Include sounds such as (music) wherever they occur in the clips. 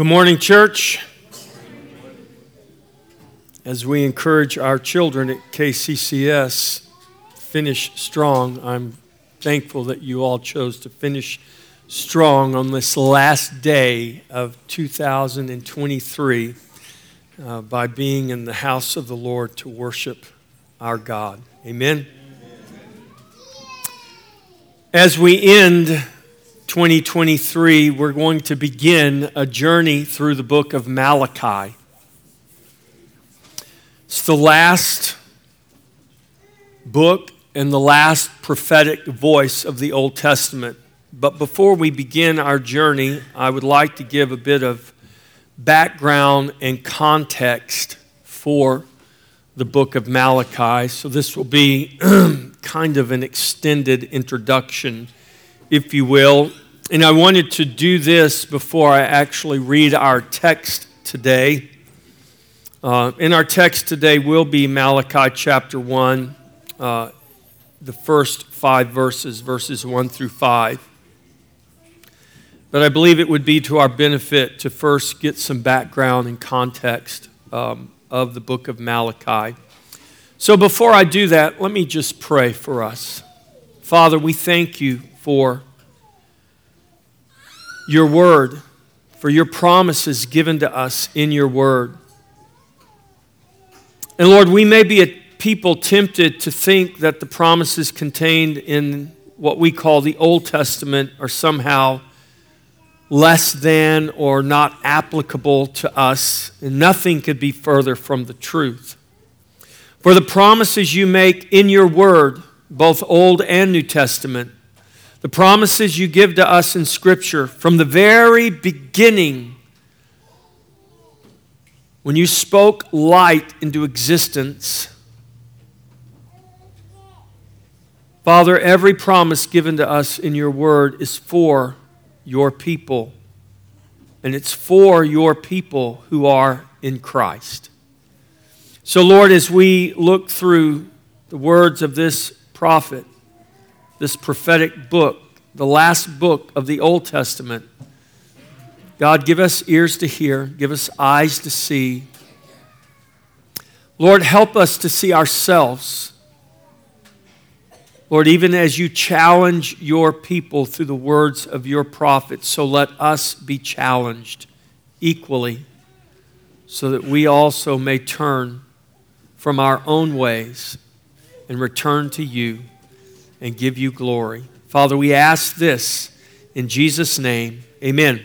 Good morning, church. As we encourage our children at KCCS finish strong, I'm thankful that you all chose to finish strong on this last day of 2023 uh, by being in the house of the Lord to worship our God. Amen. As we end 2023, we're going to begin a journey through the book of Malachi. It's the last book and the last prophetic voice of the Old Testament. But before we begin our journey, I would like to give a bit of background and context for the book of Malachi. So this will be (clears throat) kind of an extended introduction if you will. And I wanted to do this before I actually read our text today. Uh, in our text today will be Malachi chapter 1, uh, the first five verses, verses 1 through 5. But I believe it would be to our benefit to first get some background and context um, of the book of Malachi. So before I do that, let me just pray for us. Father, we thank you for your word, for your promises given to us in your word. And Lord, we may be a people tempted to think that the promises contained in what we call the Old Testament are somehow less than or not applicable to us, and nothing could be further from the truth. For the promises you make in your word, both Old and New Testament, the promises you give to us in Scripture from the very beginning, when you spoke light into existence. Father, every promise given to us in your word is for your people, and it's for your people who are in Christ. So, Lord, as we look through the words of this prophet, this prophetic book, the last book of the Old Testament. God, give us ears to hear, give us eyes to see. Lord, help us to see ourselves. Lord, even as you challenge your people through the words of your prophets, so let us be challenged equally so that we also may turn from our own ways and return to you and give you glory. Father, we ask this in Jesus' name. Amen.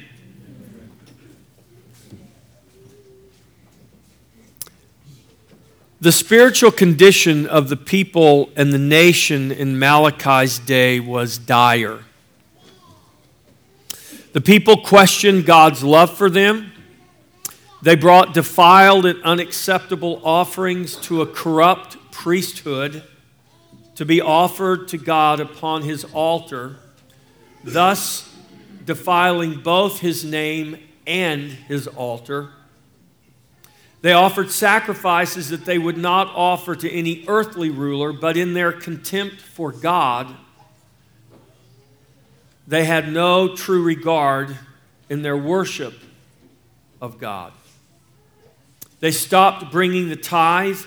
The spiritual condition of the people and the nation in Malachi's day was dire. The people questioned God's love for them. They brought defiled and unacceptable offerings to a corrupt priesthood to be offered to God upon his altar, thus defiling both his name and his altar. They offered sacrifices that they would not offer to any earthly ruler, but in their contempt for God, they had no true regard in their worship of God. They stopped bringing the tithe,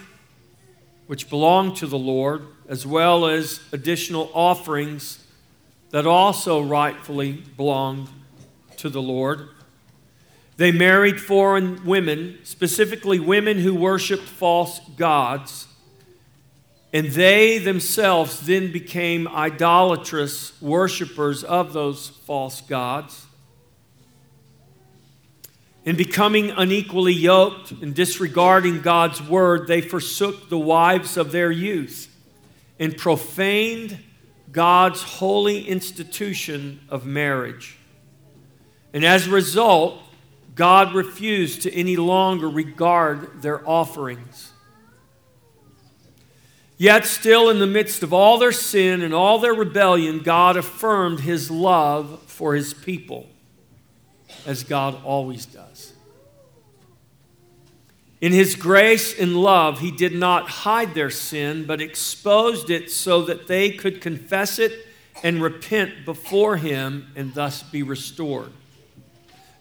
which belonged to the Lord as well as additional offerings that also rightfully belonged to the Lord. They married foreign women, specifically women who worshiped false gods, and they themselves then became idolatrous worshippers of those false gods. In becoming unequally yoked and disregarding God's word, they forsook the wives of their youth and profaned God's holy institution of marriage. And as a result, God refused to any longer regard their offerings. Yet, still in the midst of all their sin and all their rebellion, God affirmed his love for his people, as God always does. In his grace and love, he did not hide their sin, but exposed it so that they could confess it and repent before him and thus be restored.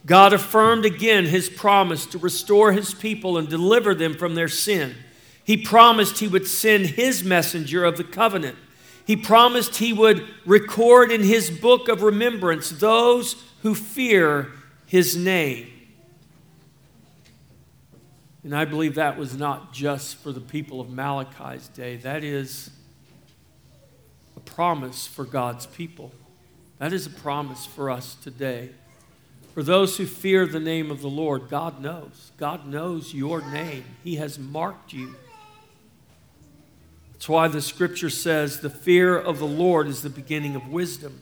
God affirmed again his promise to restore his people and deliver them from their sin. He promised he would send his messenger of the covenant. He promised he would record in his book of remembrance those who fear his name. And I believe that was not just for the people of Malachi's day, that is a promise for God's people. That is a promise for us today. For those who fear the name of the Lord, God knows. God knows your name, He has marked you. That's why the scripture says the fear of the Lord is the beginning of wisdom.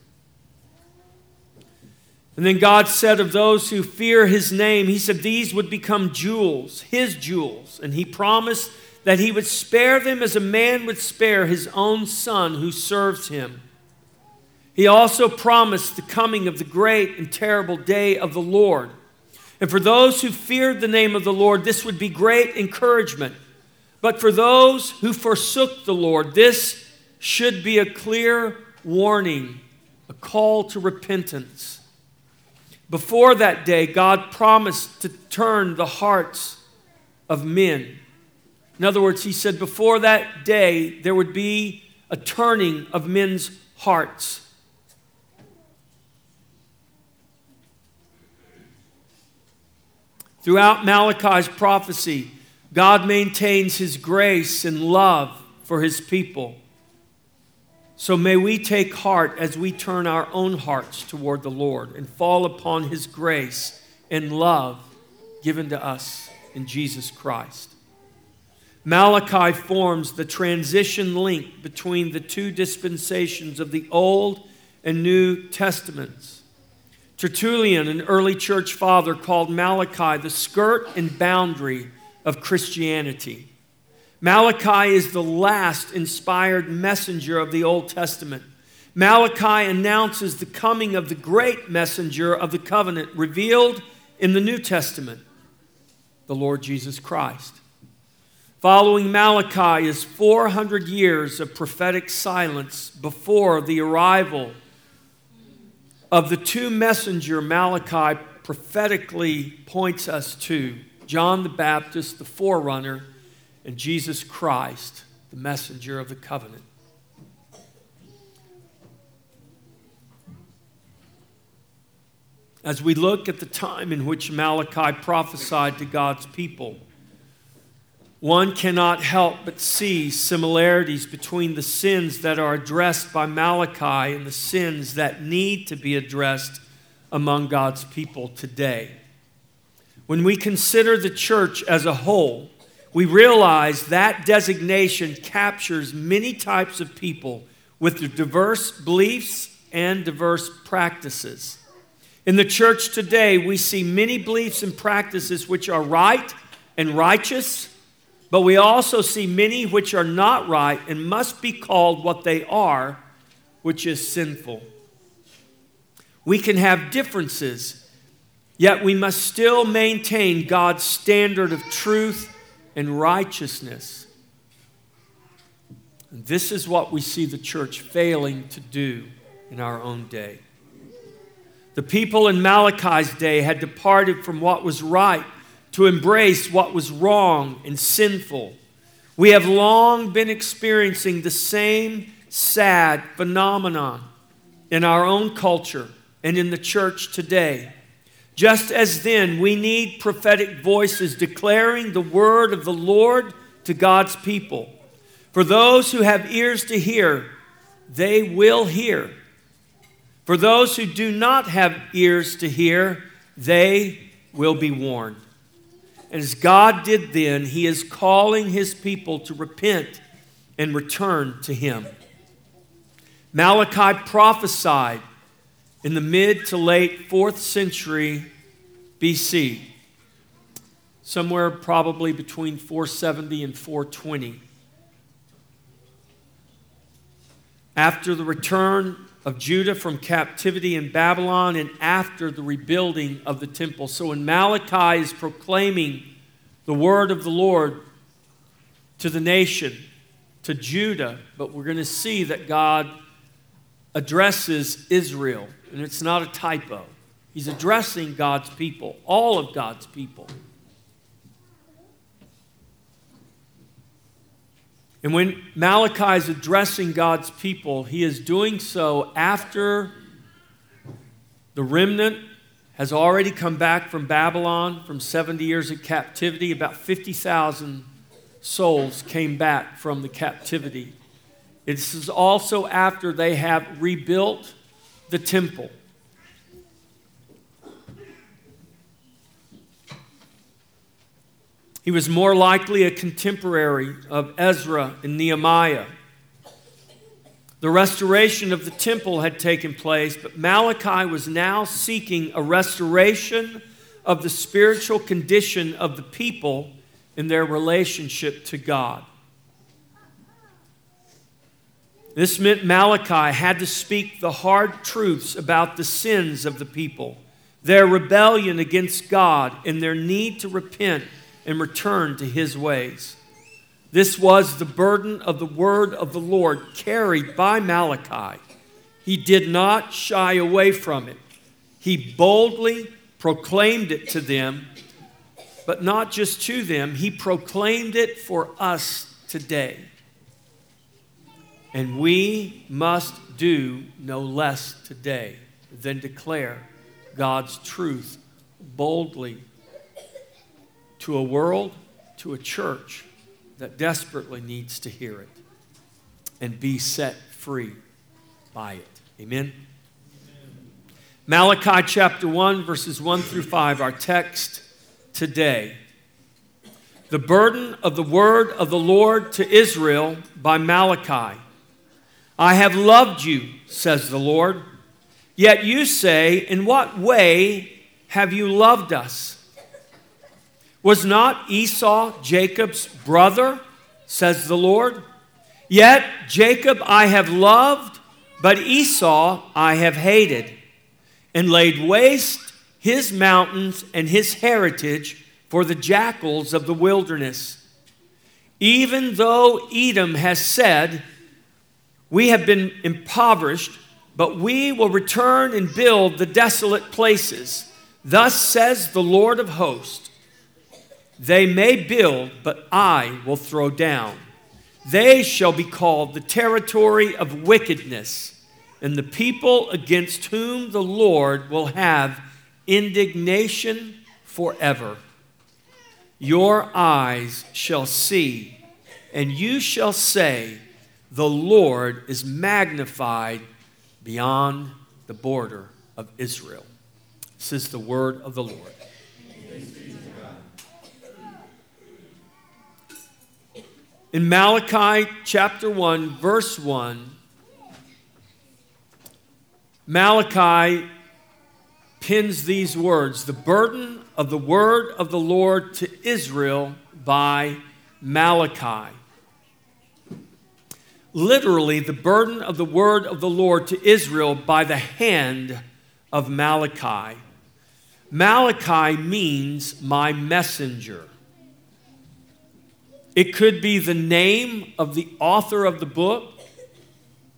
And then God said of those who fear his name, he said these would become jewels, his jewels. And he promised that he would spare them as a man would spare his own son who serves him. He also promised the coming of the great and terrible day of the Lord. And for those who feared the name of the Lord, this would be great encouragement. But for those who forsook the Lord, this should be a clear warning, a call to repentance. Before that day, God promised to turn the hearts of men. In other words, He said, before that day, there would be a turning of men's hearts. Throughout Malachi's prophecy, God maintains his grace and love for his people. So may we take heart as we turn our own hearts toward the Lord and fall upon his grace and love given to us in Jesus Christ. Malachi forms the transition link between the two dispensations of the Old and New Testaments. Tertullian, an early church father, called Malachi the skirt and boundary of Christianity. Malachi is the last inspired messenger of the Old Testament. Malachi announces the coming of the great messenger of the covenant revealed in the New Testament, the Lord Jesus Christ. Following Malachi is 400 years of prophetic silence before the arrival of the two messenger Malachi prophetically points us to John the Baptist, the forerunner, and Jesus Christ, the messenger of the covenant. As we look at the time in which Malachi prophesied to God's people, one cannot help but see similarities between the sins that are addressed by Malachi and the sins that need to be addressed among God's people today. When we consider the church as a whole, we realize that designation captures many types of people with diverse beliefs and diverse practices. In the church today, we see many beliefs and practices which are right and righteous but we also see many which are not right and must be called what they are, which is sinful. We can have differences, yet we must still maintain God's standard of truth and righteousness. And this is what we see the church failing to do in our own day. The people in Malachi's day had departed from what was right to embrace what was wrong and sinful. We have long been experiencing the same sad phenomenon in our own culture and in the church today. Just as then, we need prophetic voices declaring the word of the Lord to God's people. For those who have ears to hear, they will hear. For those who do not have ears to hear, they will be warned. And as God did then, He is calling His people to repent and return to Him. Malachi prophesied in the mid to late 4th century BC, somewhere probably between 470 and 420. After the return of Judah from captivity in Babylon and after the rebuilding of the temple. So when Malachi is proclaiming the word of the Lord to the nation, to Judah, but we're going to see that God addresses Israel, and it's not a typo. He's addressing God's people, all of God's people. And when Malachi is addressing God's people, he is doing so after the remnant has already come back from Babylon from 70 years of captivity. About 50,000 souls came back from the captivity. This is also after they have rebuilt the temple. He was more likely a contemporary of Ezra and Nehemiah. The restoration of the temple had taken place, but Malachi was now seeking a restoration of the spiritual condition of the people in their relationship to God. This meant Malachi had to speak the hard truths about the sins of the people, their rebellion against God, and their need to repent and return to his ways. This was the burden of the word of the Lord carried by Malachi. He did not shy away from it. He boldly proclaimed it to them, but not just to them, he proclaimed it for us today. And we must do no less today than declare God's truth boldly to a world, to a church that desperately needs to hear it and be set free by it. Amen? Malachi chapter 1, verses 1 through 5, our text today. The burden of the word of the Lord to Israel by Malachi. I have loved you, says the Lord. Yet you say, In what way have you loved us? Was not Esau Jacob's brother, says the Lord? Yet Jacob I have loved, but Esau I have hated, and laid waste his mountains and his heritage for the jackals of the wilderness. Even though Edom has said, We have been impoverished, but we will return and build the desolate places. Thus says the Lord of hosts. They may build, but I will throw down. They shall be called the territory of wickedness, and the people against whom the Lord will have indignation forever. Your eyes shall see, and you shall say, The Lord is magnified beyond the border of Israel. This is the word of the Lord. In Malachi chapter 1, verse 1, Malachi pins these words the burden of the word of the Lord to Israel by Malachi. Literally, the burden of the word of the Lord to Israel by the hand of Malachi. Malachi means my messenger. It could be the name of the author of the book.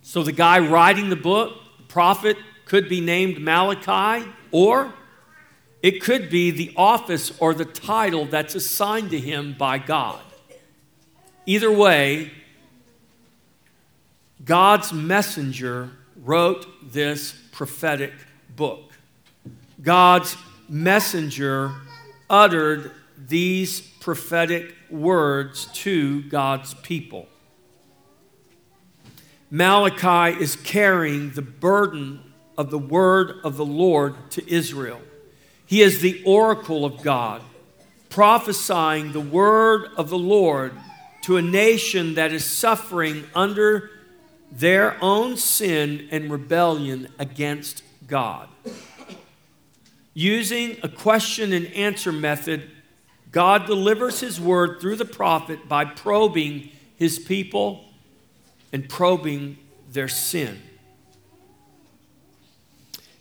So the guy writing the book, the prophet, could be named Malachi, or it could be the office or the title that's assigned to him by God. Either way, God's messenger wrote this prophetic book. God's messenger uttered these prophetic words to God's people. Malachi is carrying the burden of the word of the Lord to Israel. He is the oracle of God, prophesying the word of the Lord to a nation that is suffering under their own sin and rebellion against God. Using a question and answer method God delivers his word through the prophet by probing his people and probing their sin.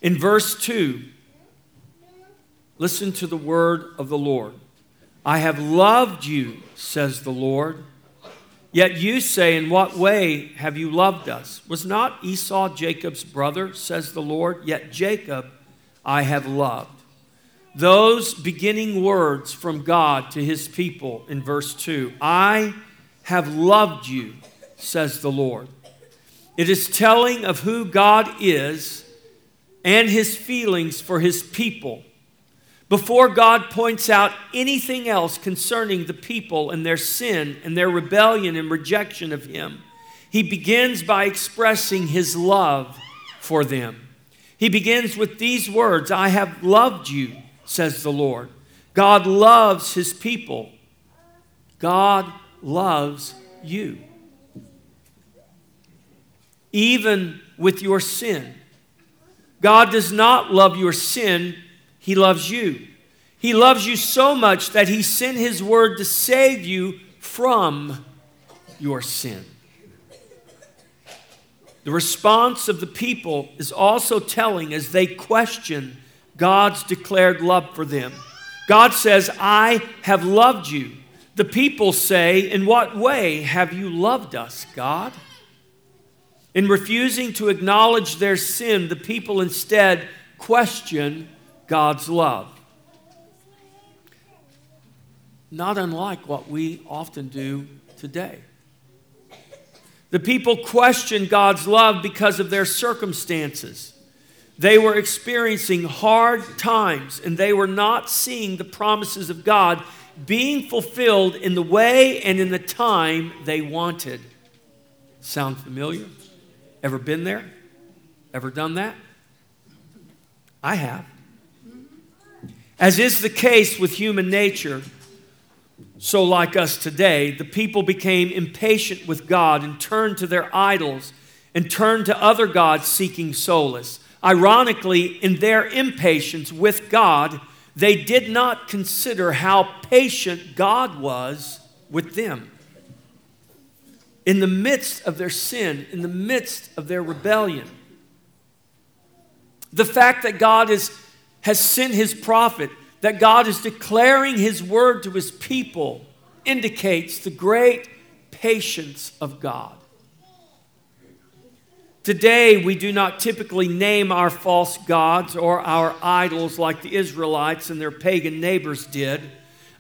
In verse 2, listen to the word of the Lord. I have loved you, says the Lord. Yet you say, In what way have you loved us? Was not Esau Jacob's brother, says the Lord? Yet Jacob I have loved. Those beginning words from God to his people in verse 2 I have loved you, says the Lord. It is telling of who God is and his feelings for his people. Before God points out anything else concerning the people and their sin and their rebellion and rejection of him, he begins by expressing his love for them. He begins with these words I have loved you, says the Lord. God loves his people. God loves you even with your sin. God does not love your sin, He loves you. He loves you so much that He sent His word to save you from your sin. The response of the people is also telling as they question God's declared love for them. God says, I have loved you. The people say, In what way have you loved us, God? In refusing to acknowledge their sin, the people instead question God's love. Not unlike what we often do today. The people question God's love because of their circumstances. They were experiencing hard times and they were not seeing the promises of God being fulfilled in the way and in the time they wanted. Sound familiar? Ever been there? Ever done that? I have. As is the case with human nature, so like us today, the people became impatient with God and turned to their idols and turned to other gods seeking solace. Ironically, in their impatience with God, they did not consider how patient God was with them in the midst of their sin, in the midst of their rebellion. The fact that God is, has sent his prophet, that God is declaring his word to his people, indicates the great patience of God. Today, we do not typically name our false gods or our idols like the Israelites and their pagan neighbors did.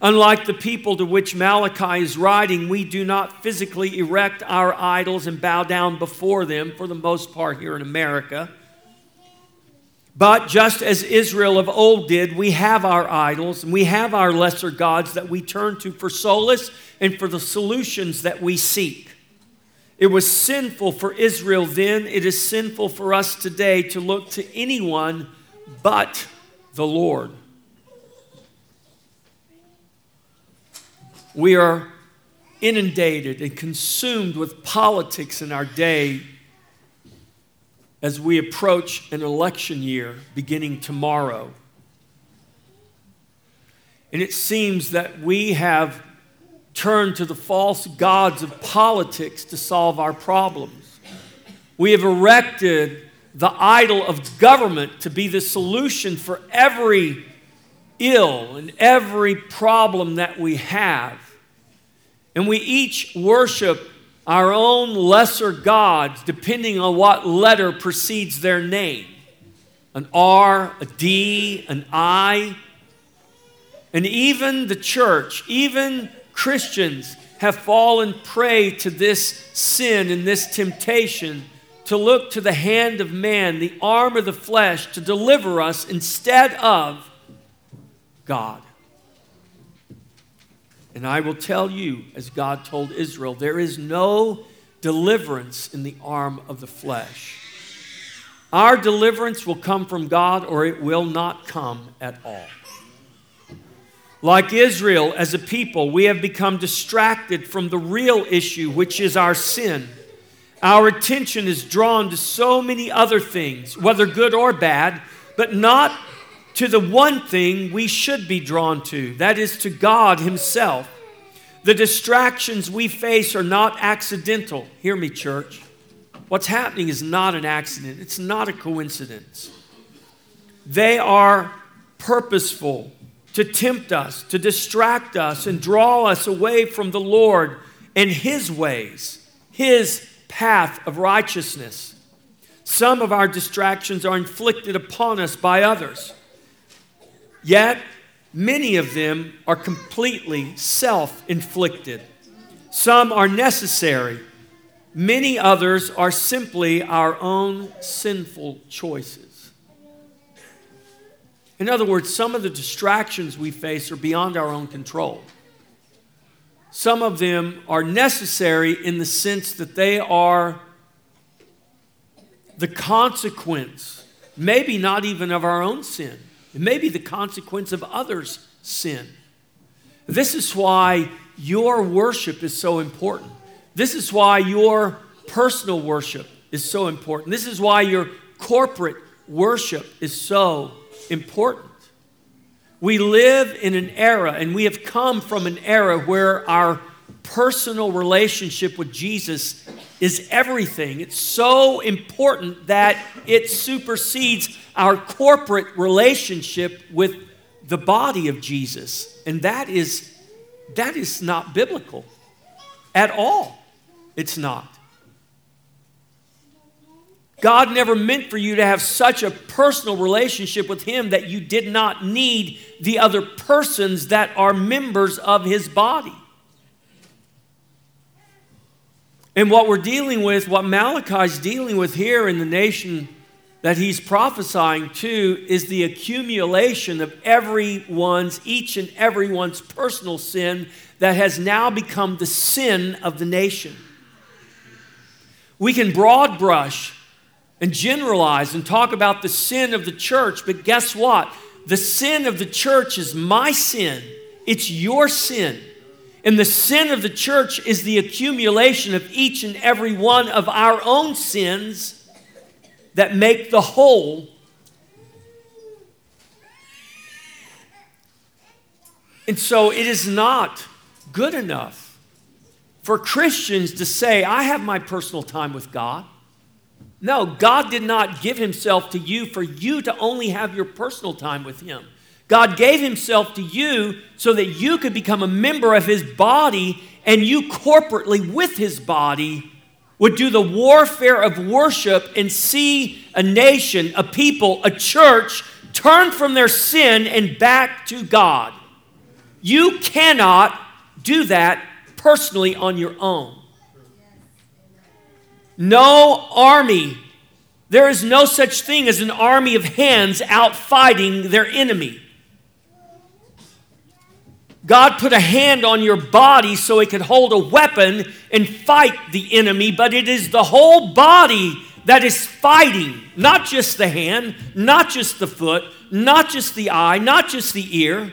Unlike the people to which Malachi is writing, we do not physically erect our idols and bow down before them, for the most part here in America. But just as Israel of old did, we have our idols and we have our lesser gods that we turn to for solace and for the solutions that we seek. It was sinful for Israel then, it is sinful for us today to look to anyone but the Lord. We are inundated and consumed with politics in our day as we approach an election year beginning tomorrow. And it seems that we have turned to the false gods of politics to solve our problems. We have erected the idol of government to be the solution for every ill and every problem that we have. And we each worship our own lesser gods depending on what letter precedes their name an R, a D, an I. And even the church, even Christians, have fallen prey to this sin and this temptation to look to the hand of man, the arm of the flesh, to deliver us instead of God. And I will tell you, as God told Israel, there is no deliverance in the arm of the flesh. Our deliverance will come from God or it will not come at all. Like Israel, as a people, we have become distracted from the real issue, which is our sin. Our attention is drawn to so many other things, whether good or bad, but not to the one thing we should be drawn to that is, to God Himself. The distractions we face are not accidental. Hear me, church. What's happening is not an accident, it's not a coincidence. They are purposeful to tempt us, to distract us, and draw us away from the Lord and His ways, His path of righteousness. Some of our distractions are inflicted upon us by others. Yet, many of them are completely self inflicted. Some are necessary, many others are simply our own sinful choices. In other words, some of the distractions we face are beyond our own control. Some of them are necessary in the sense that they are the consequence, maybe not even of our own sin, it may be the consequence of others' sin. This is why your worship is so important. This is why your personal worship is so important. This is why your corporate worship is so important. We live in an era, and we have come from an era where our personal relationship with Jesus is everything. It's so important that it supersedes our corporate relationship with the body of Jesus. And that is that is not biblical at all. It's not. God never meant for you to have such a personal relationship with Him that you did not need the other persons that are members of His body. And what we're dealing with, what Malachi's dealing with here in the nation that he's prophesying to, is the accumulation of everyone's, each and everyone's personal sin that has now become the sin of the nation. We can broad brush and generalize and talk about the sin of the church, but guess what? The sin of the church is my sin, it's your sin. And the sin of the church is the accumulation of each and every one of our own sins that make the whole. And so it is not good enough for Christians to say, I have my personal time with God. No, God did not give Himself to you for you to only have your personal time with Him. God gave Himself to you so that you could become a member of His body and you corporately with His body would do the warfare of worship and see a nation, a people, a church turn from their sin and back to God. You cannot do that personally on your own. No army, there is no such thing as an army of hands out fighting their enemy. God put a hand on your body so it could hold a weapon and fight the enemy, but it is the whole body that is fighting, not just the hand, not just the foot, not just the eye, not just the ear.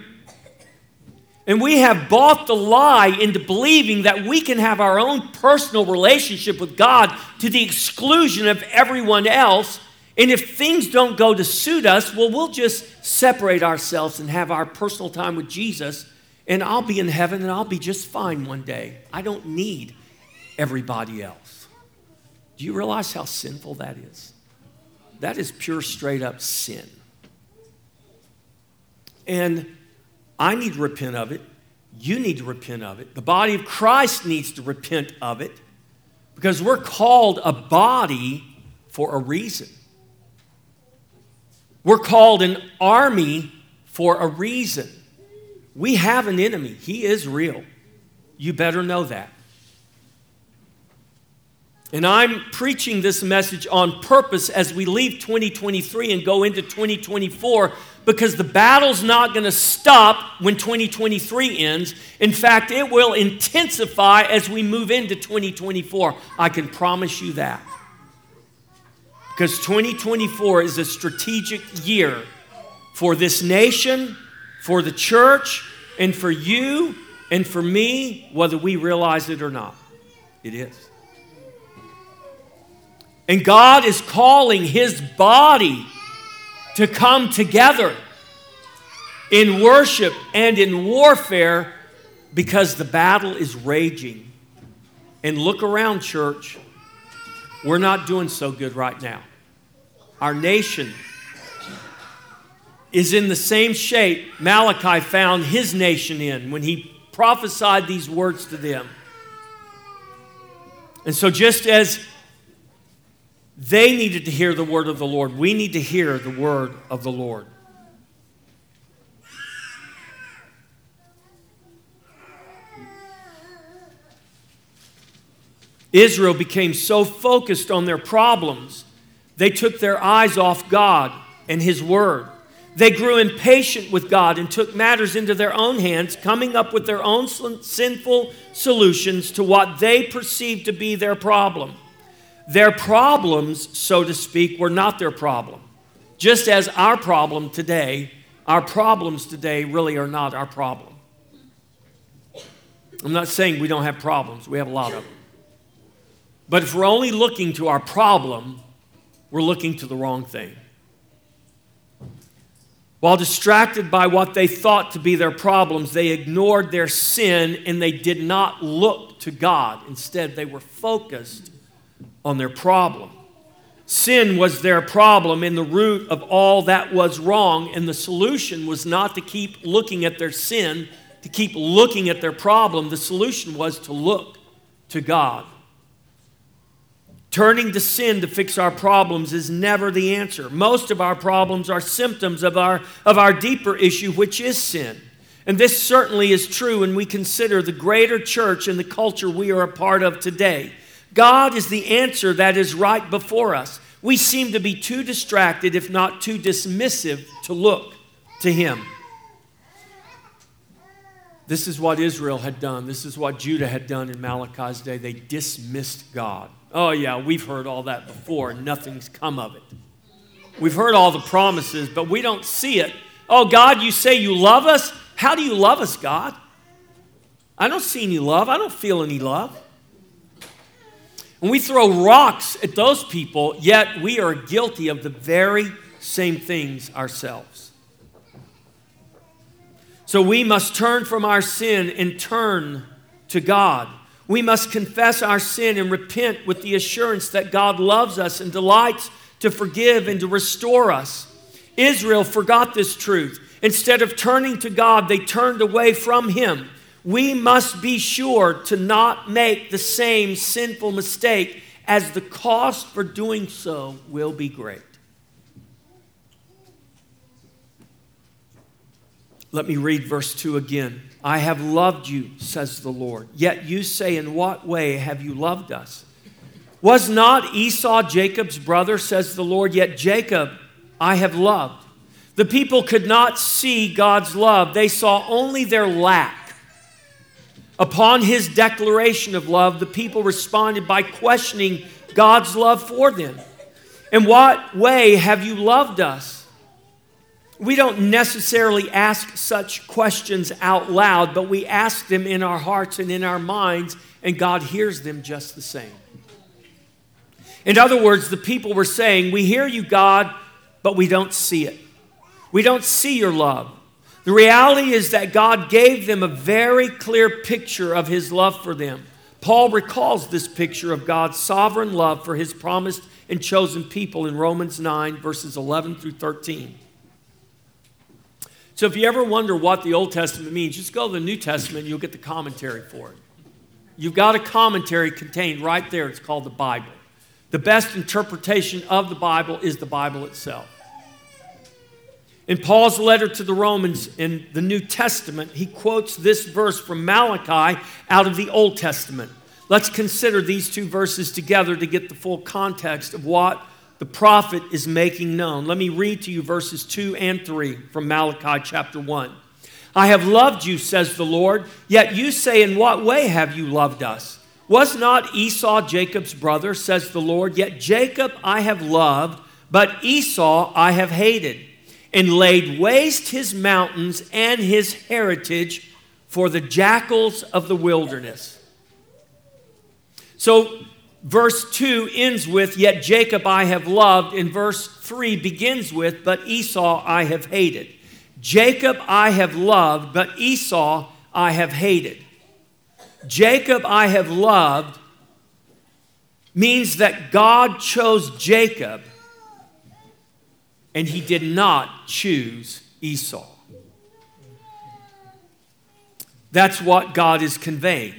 And we have bought the lie into believing that we can have our own personal relationship with God to the exclusion of everyone else. And if things don't go to suit us, well, we'll just separate ourselves and have our personal time with Jesus and I'll be in heaven and I'll be just fine one day. I don't need everybody else. Do you realize how sinful that is? That is pure, straight up sin. And I need to repent of it. You need to repent of it. The body of Christ needs to repent of it because we're called a body for a reason. We're called an army for a reason. We have an enemy. He is real. You better know that. And I'm preaching this message on purpose as we leave 2023 and go into 2024 because the battle's not going to stop when 2023 ends. In fact, it will intensify as we move into 2024. I can promise you that. Because 2024 is a strategic year for this nation for the church and for you and for me, whether we realize it or not. It is. And God is calling His body to come together in worship and in warfare because the battle is raging. And look around, church. We're not doing so good right now. Our nation is in the same shape Malachi found his nation in when he prophesied these words to them. And so, just as they needed to hear the word of the Lord, we need to hear the word of the Lord. Israel became so focused on their problems, they took their eyes off God and His Word. They grew impatient with God and took matters into their own hands, coming up with their own sinful solutions to what they perceived to be their problem. Their problems, so to speak, were not their problem. Just as our problem today, our problems today really are not our problem. I'm not saying we don't have problems, we have a lot of them. But if we're only looking to our problem, we're looking to the wrong thing. While distracted by what they thought to be their problems, they ignored their sin and they did not look to God. Instead, they were focused on their problem. Sin was their problem and the root of all that was wrong, and the solution was not to keep looking at their sin, to keep looking at their problem. The solution was to look to God. Turning to sin to fix our problems is never the answer. Most of our problems are symptoms of our, of our deeper issue, which is sin. And this certainly is true when we consider the greater church and the culture we are a part of today. God is the answer that is right before us. We seem to be too distracted, if not too dismissive, to look to Him. This is what Israel had done. This is what Judah had done in Malachi's day. They dismissed God. Oh, yeah, we've heard all that before, nothing's come of it. We've heard all the promises, but we don't see it. Oh, God, you say you love us? How do you love us, God? I don't see any love. I don't feel any love. And we throw rocks at those people, yet we are guilty of the very same things ourselves. So we must turn from our sin and turn to God. We must confess our sin and repent with the assurance that God loves us and delights to forgive and to restore us. Israel forgot this truth. Instead of turning to God, they turned away from Him. We must be sure to not make the same sinful mistake, as the cost for doing so will be great. Let me read verse 2 again. I have loved you, says the Lord. Yet you say, In what way have you loved us? Was not Esau Jacob's brother, says the Lord? Yet Jacob I have loved. The people could not see God's love, they saw only their lack. Upon his declaration of love, the people responded by questioning God's love for them. In what way have you loved us? We don't necessarily ask such questions out loud, but we ask them in our hearts and in our minds, and God hears them just the same. In other words, the people were saying, We hear you, God, but we don't see it. We don't see your love. The reality is that God gave them a very clear picture of his love for them. Paul recalls this picture of God's sovereign love for his promised and chosen people in Romans 9, verses 11 through 13. So if you ever wonder what the Old Testament means, just go to the New Testament and you'll get the commentary for it. You've got a commentary contained right there. It's called the Bible. The best interpretation of the Bible is the Bible itself. In Paul's letter to the Romans in the New Testament, he quotes this verse from Malachi out of the Old Testament. Let's consider these two verses together to get the full context of what the prophet is making known. Let me read to you verses 2 and 3 from Malachi chapter 1. I have loved you, says the Lord, yet you say, In what way have you loved us? Was not Esau Jacob's brother, says the Lord? Yet Jacob I have loved, but Esau I have hated, and laid waste his mountains and his heritage for the jackals of the wilderness. So verse 2 ends with, Yet Jacob I have loved, and verse 3 begins with, But Esau I have hated. Jacob I have loved, but Esau I have hated. Jacob I have loved means that God chose Jacob and he did not choose Esau. That's what God is conveying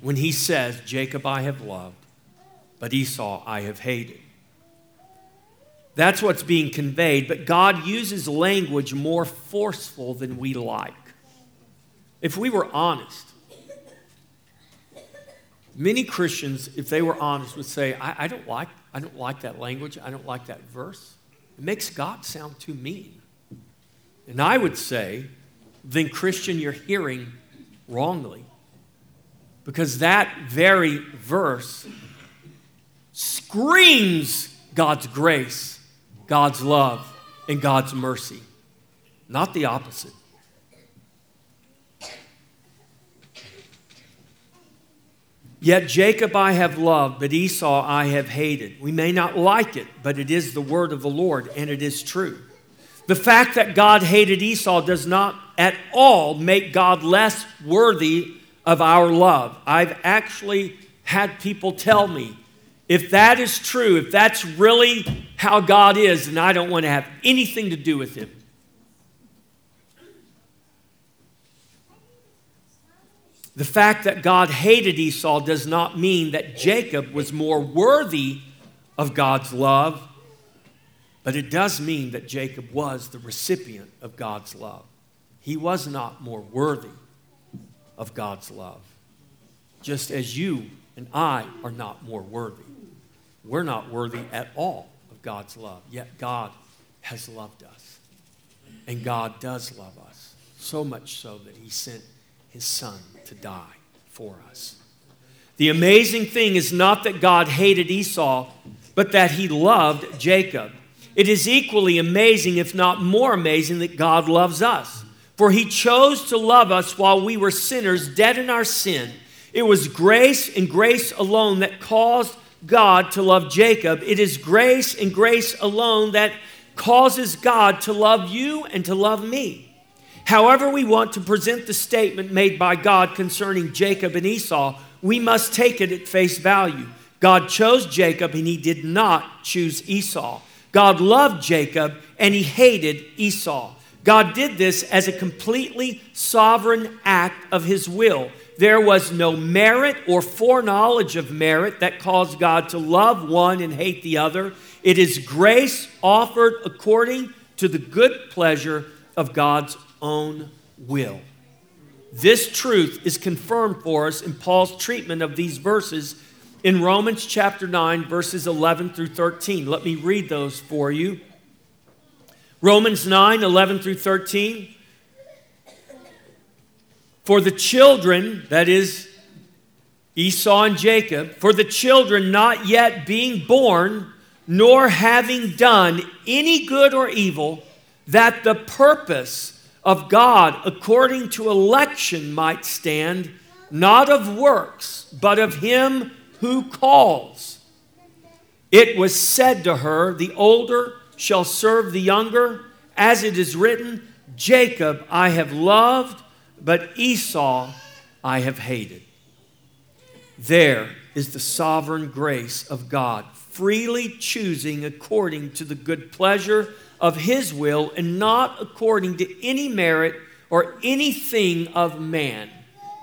when he says, Jacob I have loved, but Esau I have hated. That's what's being conveyed, but God uses language more forceful than we like. If we were honest, Many Christians, if they were honest, would say, I, I, don't like, I don't like that language. I don't like that verse. It makes God sound too mean. And I would say, then, Christian, you're hearing wrongly. Because that very verse screams God's grace, God's love, and God's mercy, not the opposite. Yet Jacob I have loved, but Esau I have hated. We may not like it, but it is the word of the Lord, and it is true. The fact that God hated Esau does not at all make God less worthy of our love. I've actually had people tell me if that is true, if that's really how God is, then I don't want to have anything to do with him. The fact that God hated Esau does not mean that Jacob was more worthy of God's love, but it does mean that Jacob was the recipient of God's love. He was not more worthy of God's love, just as you and I are not more worthy. We're not worthy at all of God's love, yet God has loved us. And God does love us, so much so that He sent His Son to die for us. The amazing thing is not that God hated Esau, but that He loved Jacob. It is equally amazing, if not more amazing, that God loves us. For he chose to love us while we were sinners, dead in our sin. It was grace and grace alone that caused God to love Jacob. It is grace and grace alone that causes God to love you and to love me. However, we want to present the statement made by God concerning Jacob and Esau, we must take it at face value. God chose Jacob and he did not choose Esau. God loved Jacob and he hated Esau. God did this as a completely sovereign act of his will. There was no merit or foreknowledge of merit that caused God to love one and hate the other. It is grace offered according to the good pleasure of God's own will. This truth is confirmed for us in Paul's treatment of these verses in Romans chapter 9, verses 11 through 13. Let me read those for you. Romans 9, 11 through 13. For the children, that is Esau and Jacob, for the children not yet being born, nor having done any good or evil, that the purpose of God according to election might stand, not of works, but of him who calls. It was said to her, The older shall serve the younger, as it is written, Jacob I have loved, but Esau I have hated. There is the sovereign grace of God, freely choosing according to the good pleasure of His will and not according to any merit or anything of man.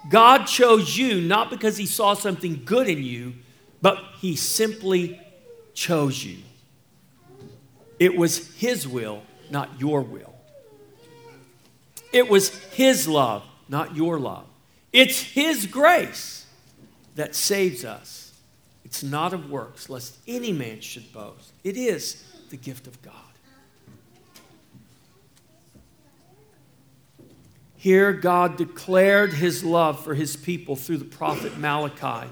God chose you not because He saw something good in you, but He simply chose you. It was His will, not your will. It was His love, not your love. It's His grace that saves us. It's not of works, lest any man should boast. It is the gift of God. Here, God declared his love for his people through the prophet Malachi.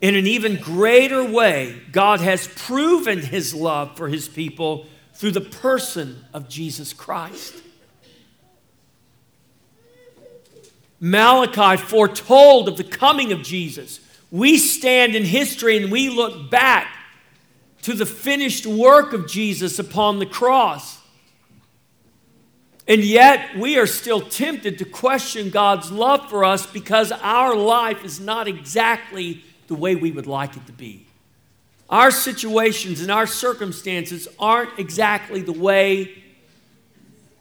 In an even greater way, God has proven his love for his people through the person of Jesus Christ. Malachi foretold of the coming of Jesus. We stand in history and we look back to the finished work of Jesus upon the cross. And yet, we are still tempted to question God's love for us because our life is not exactly the way we would like it to be. Our situations and our circumstances aren't exactly the way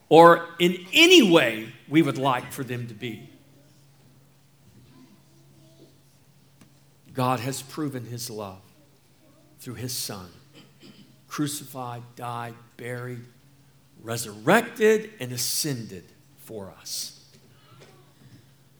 or in any way we would like for them to be. God has proven his love through his Son, crucified, died, buried, resurrected, and ascended for us.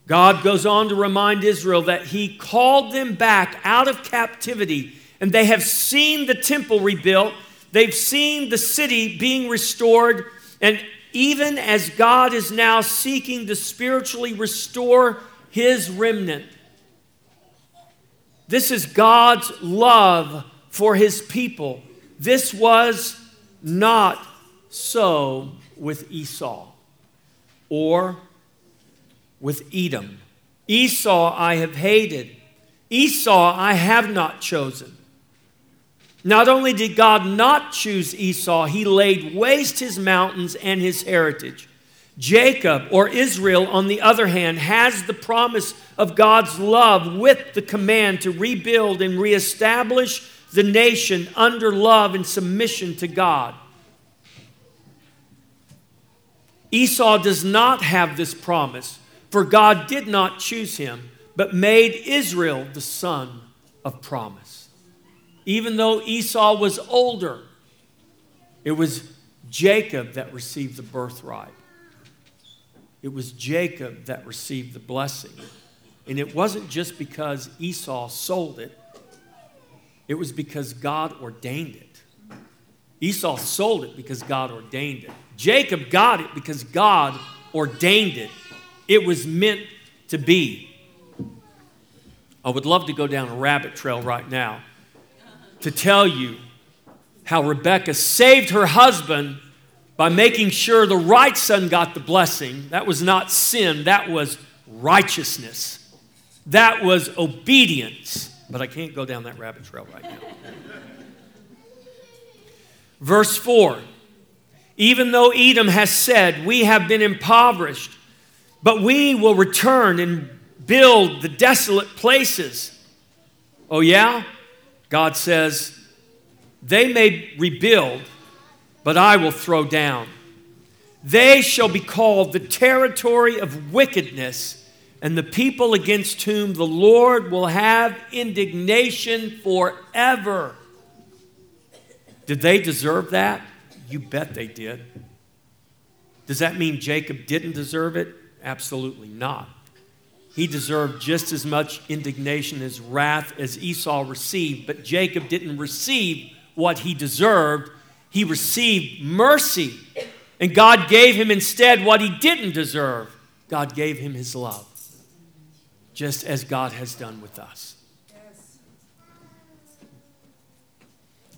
God goes on to remind Israel that He called them back out of captivity, and they have seen the temple rebuilt, they've seen the city being restored, and even as God is now seeking to spiritually restore His remnant. This is God's love for His people. This was not so with Esau or with Edom. Esau I have hated, Esau I have not chosen. Not only did God not choose Esau, he laid waste his mountains and his heritage. Jacob, or Israel, on the other hand, has the promise of God's love with the command to rebuild and reestablish the nation under love and submission to God. Esau does not have this promise, for God did not choose him, but made Israel the son of promise. Even though Esau was older, it was Jacob that received the birthright. It was Jacob that received the blessing. And it wasn't just because Esau sold it, it was because God ordained it. Esau sold it because God ordained it. Jacob got it because God ordained it. It was meant to be. I would love to go down a rabbit trail right now to tell you how Rebecca saved her husband by making sure the right son got the blessing. That was not sin, that was righteousness. That was obedience. But I can't go down that rabbit trail right now. Verse 4 even though Edom has said, We have been impoverished, but we will return and build the desolate places. Oh, yeah? God says, They may rebuild, but I will throw down. They shall be called the territory of wickedness, and the people against whom the Lord will have indignation forever. Did they deserve that? You bet they did. Does that mean Jacob didn't deserve it? Absolutely not. He deserved just as much indignation as wrath as Esau received, but Jacob didn't receive what he deserved. He received mercy, and God gave him instead what he didn't deserve. God gave him his love, just as God has done with us.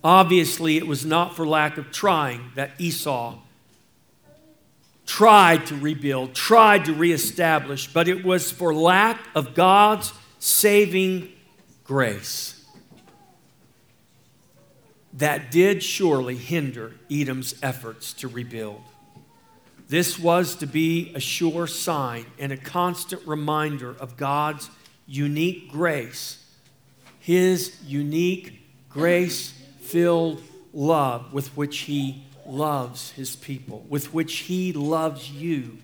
Obviously, it was not for lack of trying that Esau tried to rebuild, tried to reestablish, but it was for lack of God's saving grace that did surely hinder Edom's efforts to rebuild. This was to be a sure sign and a constant reminder of God's unique grace, His unique grace filled love with which He loves His people, with which He loves you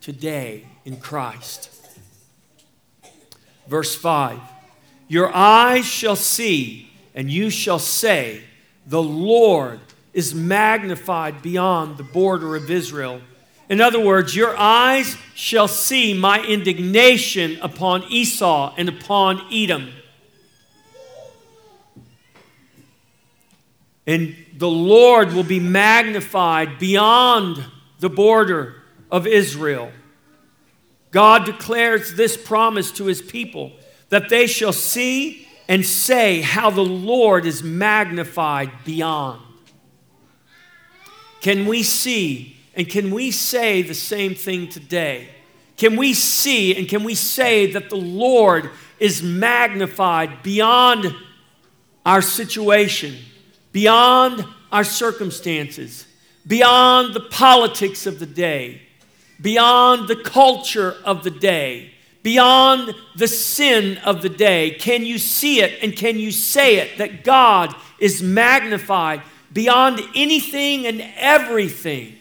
today in Christ. Verse 5 Your eyes shall see, and you shall say, The Lord is magnified beyond the border of Israel. In other words, your eyes shall see my indignation upon Esau and upon Edom. And the Lord will be magnified beyond the border of Israel. God declares this promise to his people that they shall see and say how the Lord is magnified beyond. Can we see and can we say the same thing today? Can we see and can we say that the Lord is magnified beyond our situation? beyond our circumstances, beyond the politics of the day, beyond the culture of the day, beyond the sin of the day. Can you see it and can you say it that God is magnified beyond anything and everything?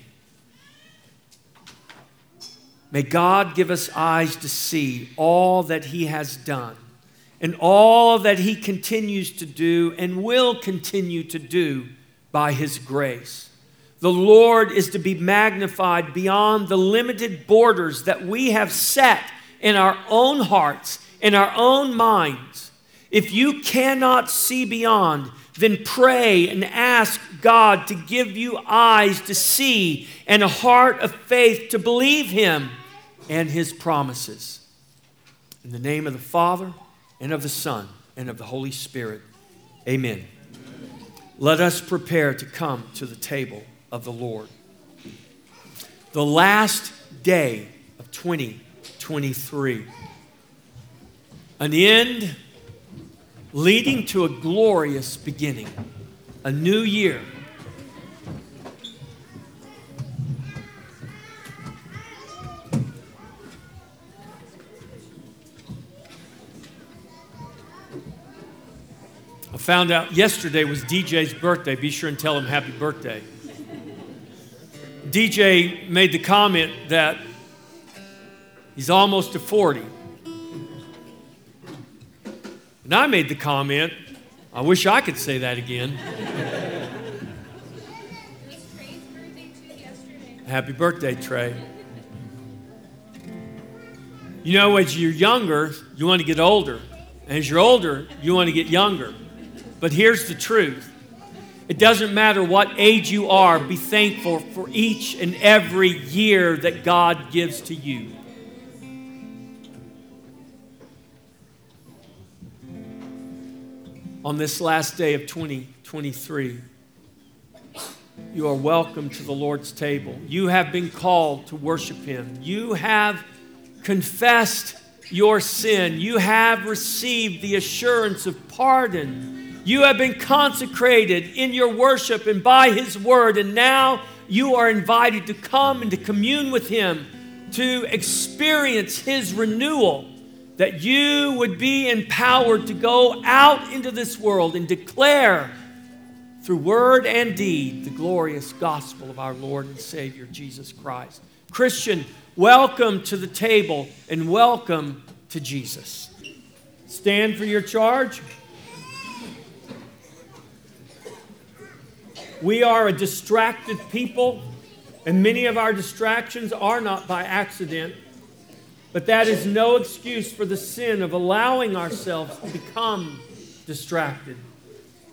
May God give us eyes to see all that He has done and all that he continues to do and will continue to do by his grace. The Lord is to be magnified beyond the limited borders that we have set in our own hearts, in our own minds. If you cannot see beyond, then pray and ask God to give you eyes to see and a heart of faith to believe Him and His promises. In the name of the Father, and of the Son, and of the Holy Spirit, amen. Let us prepare to come to the table of the Lord. The last day of 2023. An end leading to a glorious beginning, a new year. I found out yesterday was DJ's birthday. Be sure and tell him happy birthday. DJ made the comment that he's almost to 40. And I made the comment, I wish I could say that again. Happy birthday, Trey. You know, as you're younger, you want to get older. And As you're older, you want to get younger. But here's the truth it doesn't matter what age you are, be thankful for each and every year that God gives to you. On this last day of 2023, you are welcome to the Lord's table. You have been called to worship Him. You have confessed your sin. You have received the assurance of pardon you have been consecrated in your worship and by His word, and now you are invited to come and to commune with Him, to experience His renewal, that you would be empowered to go out into this world and declare through word and deed the glorious gospel of our Lord and Savior Jesus Christ. Christian, welcome to the table and welcome to Jesus. Stand for your charge. We are a distracted people, and many of our distractions are not by accident. But that is no excuse for the sin of allowing ourselves to become distracted.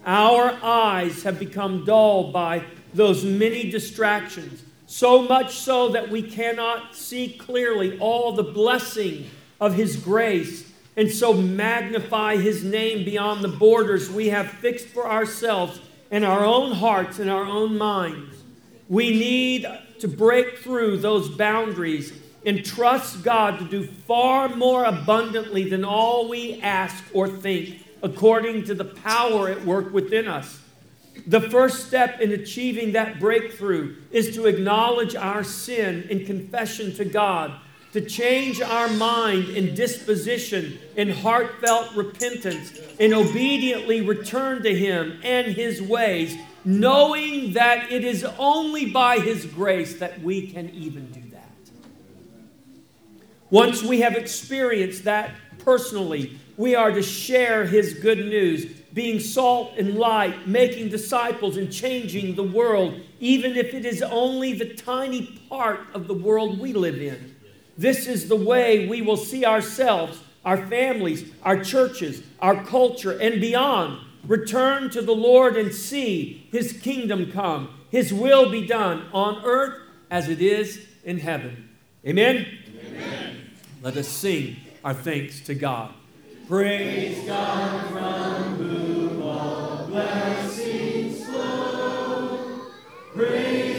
Our eyes have become dulled by those many distractions, so much so that we cannot see clearly all the blessing of His grace and so magnify His name beyond the borders we have fixed for ourselves in our own hearts and our own minds. We need to break through those boundaries and trust God to do far more abundantly than all we ask or think, according to the power at work within us. The first step in achieving that breakthrough is to acknowledge our sin in confession to God to change our mind and disposition in heartfelt repentance and obediently return to Him and His ways, knowing that it is only by His grace that we can even do. Once we have experienced that personally, we are to share His good news, being salt and light, making disciples and changing the world, even if it is only the tiny part of the world we live in. This is the way we will see ourselves, our families, our churches, our culture, and beyond. Return to the Lord and see His kingdom come, His will be done on earth as it is in heaven. Amen? Let us sing our thanks to God. Praise God from whom all blessings flow. Praise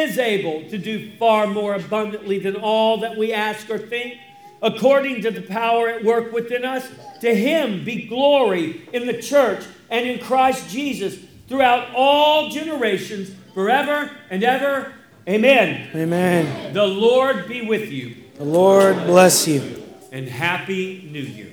is able to do far more abundantly than all that we ask or think, according to the power at work within us, to him be glory in the church and in Christ Jesus throughout all generations, forever and ever. Amen. Amen. The Lord be with you. The Lord bless you. And Happy New Year.